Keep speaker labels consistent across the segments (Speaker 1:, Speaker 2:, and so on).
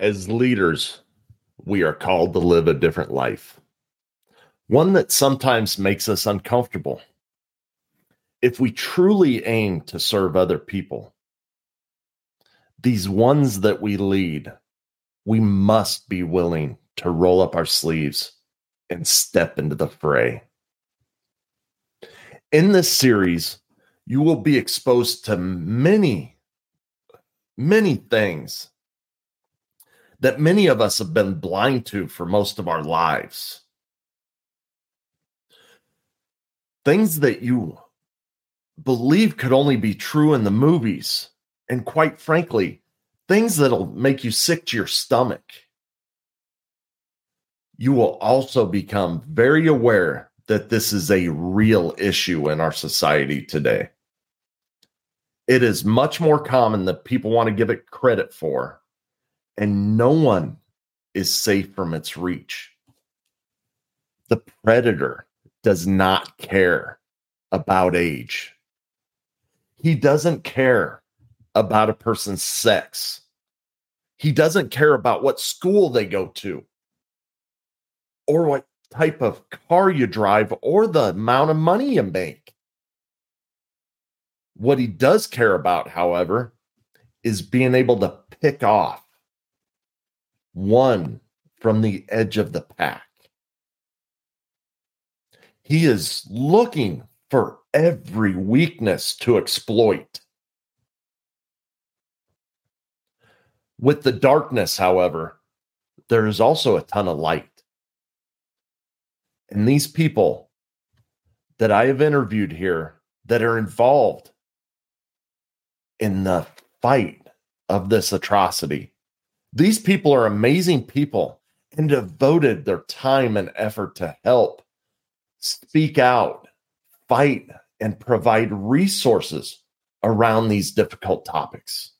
Speaker 1: As leaders, we are called to live a different life, one that sometimes makes us uncomfortable. If we truly aim to serve other people, these ones that we lead, we must be willing to roll up our sleeves and step into the fray. In this series, you will be exposed to many, many things that many of us have been blind to for most of our lives. Things that you believe could only be true in the movies. And quite frankly, things that'll make you sick to your stomach. You will also become very aware that this is a real issue in our society today. It is much more common that people want to give it credit for and no one is safe from its reach. The predator does not care about age. He doesn't care about a person's sex. He doesn't care about what school they go to or what type of car you drive or the amount of money you make. What he does care about, however, is being able to pick off one from the edge of the pack. He is looking for every weakness to exploit. With the darkness, however, there is also a ton of light. And these people that I have interviewed here that are involved in the fight of this atrocity these people are amazing people and devoted their time and effort to help, speak out, fight, and provide resources around these difficult topics.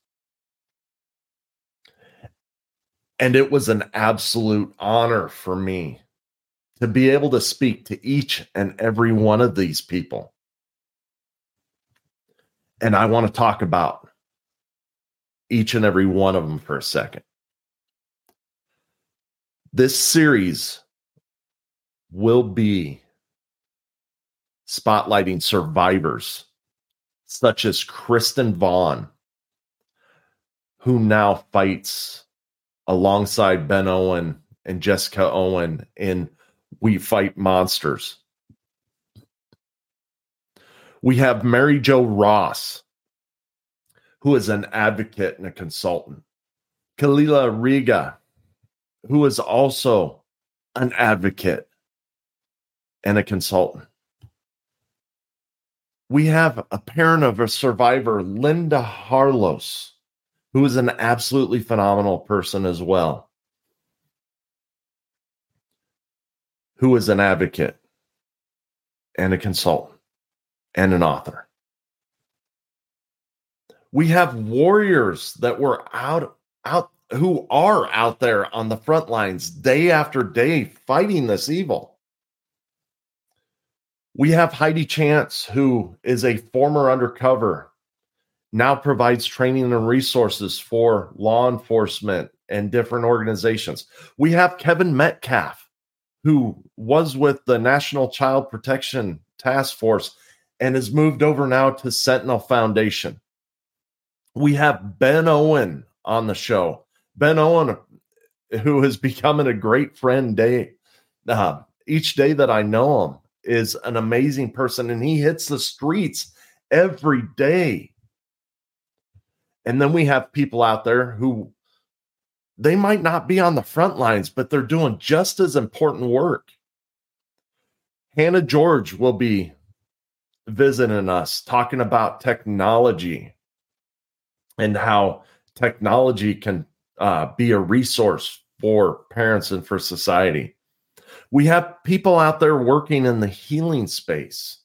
Speaker 1: And it was an absolute honor for me to be able to speak to each and every one of these people. And I want to talk about each and every one of them for a second. This series will be spotlighting survivors such as Kristen Vaughn, who now fights alongside Ben Owen and Jessica Owen in We Fight Monsters. We have Mary Jo Ross, who is an advocate and a consultant. Kalila Riga, who is also an advocate and a consultant. We have a parent of a survivor, Linda Harlos, who is an absolutely phenomenal person as well, who is an advocate and a consultant and an author. We have warriors that were out out who are out there on the front lines day after day fighting this evil. We have Heidi Chance, who is a former undercover, now provides training and resources for law enforcement and different organizations. We have Kevin Metcalf, who was with the National Child Protection Task Force and has moved over now to Sentinel Foundation. We have Ben Owen on the show, Ben Owen, who is becoming a great friend day, uh, each day that I know him, is an amazing person, and he hits the streets every day. And then we have people out there who they might not be on the front lines, but they're doing just as important work. Hannah George will be visiting us, talking about technology and how technology can uh, be a resource for parents and for society. We have people out there working in the healing space.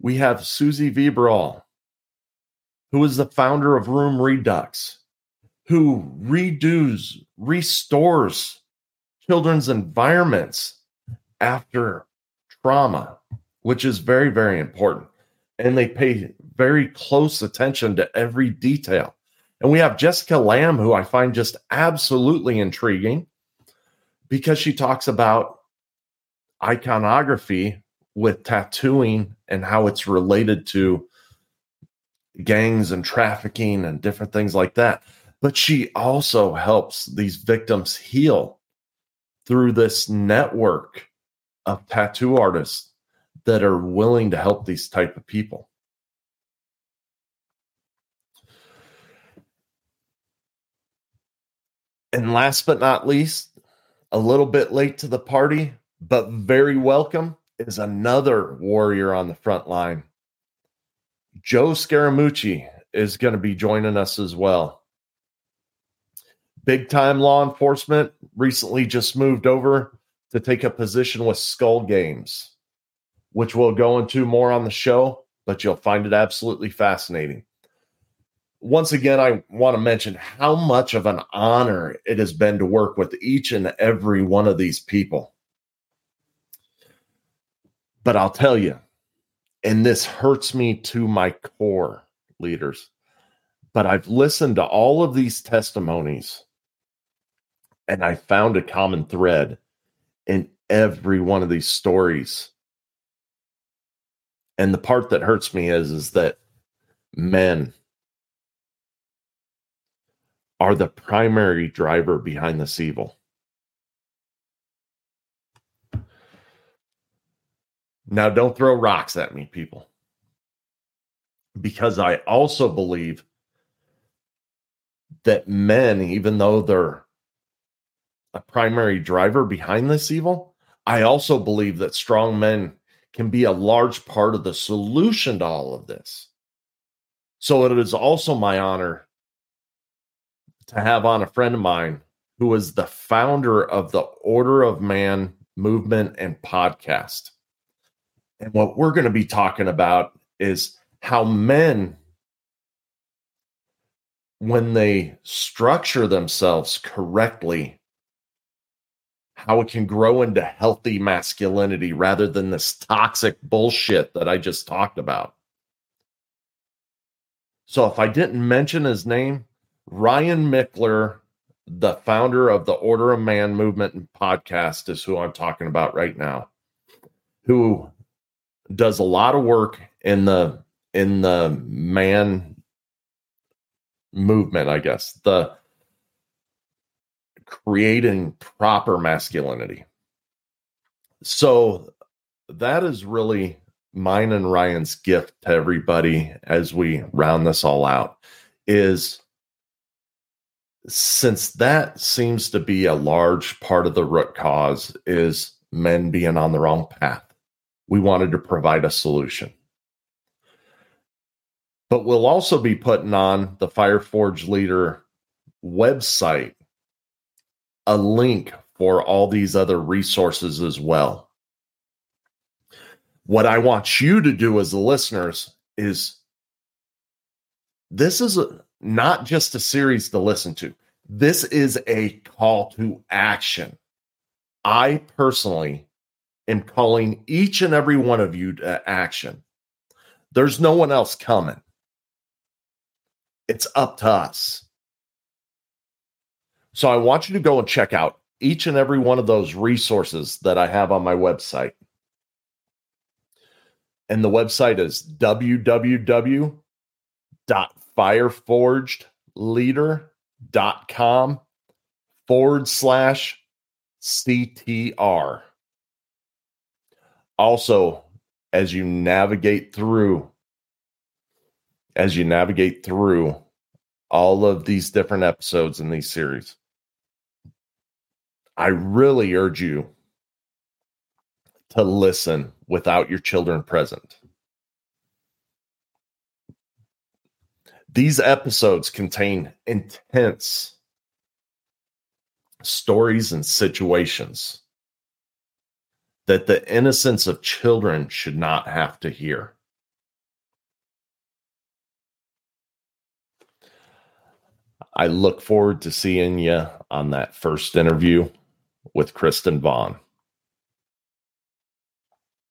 Speaker 1: We have Susie Vibral, who is the founder of Room Redux, who redoes, restores children's environments after trauma, which is very, very important. And they pay very close attention to every detail. And we have Jessica Lamb, who I find just absolutely intriguing because she talks about iconography with tattooing and how it's related to gangs and trafficking and different things like that. But she also helps these victims heal through this network of tattoo artists that are willing to help these type of people. And last but not least, a little bit late to the party, but very welcome is another warrior on the front line. Joe Scaramucci is going to be joining us as well. Big time law enforcement recently just moved over to take a position with Skull Games, which we'll go into more on the show, but you'll find it absolutely fascinating. Once again, I want to mention how much of an honor it has been to work with each and every one of these people. But I'll tell you, and this hurts me to my core, leaders. But I've listened to all of these testimonies and I found a common thread in every one of these stories. And the part that hurts me is is that men are the primary driver behind this evil. Now, don't throw rocks at me, people, because I also believe that men, even though they're a primary driver behind this evil, I also believe that strong men can be a large part of the solution to all of this. So it is also my honor to have on a friend of mine who is the founder of the Order of Man movement and podcast. And what we're going to be talking about is how men, when they structure themselves correctly, how it can grow into healthy masculinity rather than this toxic bullshit that I just talked about. So, if I didn't mention his name, Ryan Michler, the founder of the Order of Man movement and podcast, is who I'm talking about right now, who does a lot of work in the in the man movement, I guess. The creating proper masculinity. So that is really mine and Ryan's gift to everybody as we round this all out is since that seems to be a large part of the root cause is men being on the wrong path we wanted to provide a solution. But we'll also be putting on the Fire Forged Leader website a link for all these other resources as well. What I want you to do as the listeners is this is a, not just a series to listen to. This is a call to action. I personally am calling each and every one of you to action. There's no one else coming. It's up to us. So I want you to go and check out each and every one of those resources that I have on my website. And the website is www.fireforgedleader.com forward slash CTR also as you navigate through as you navigate through all of these different episodes in these series i really urge you to listen without your children present these episodes contain intense stories and situations that the innocence of children should not have to hear. I look forward to seeing you on that first interview with Kristen Vaughn.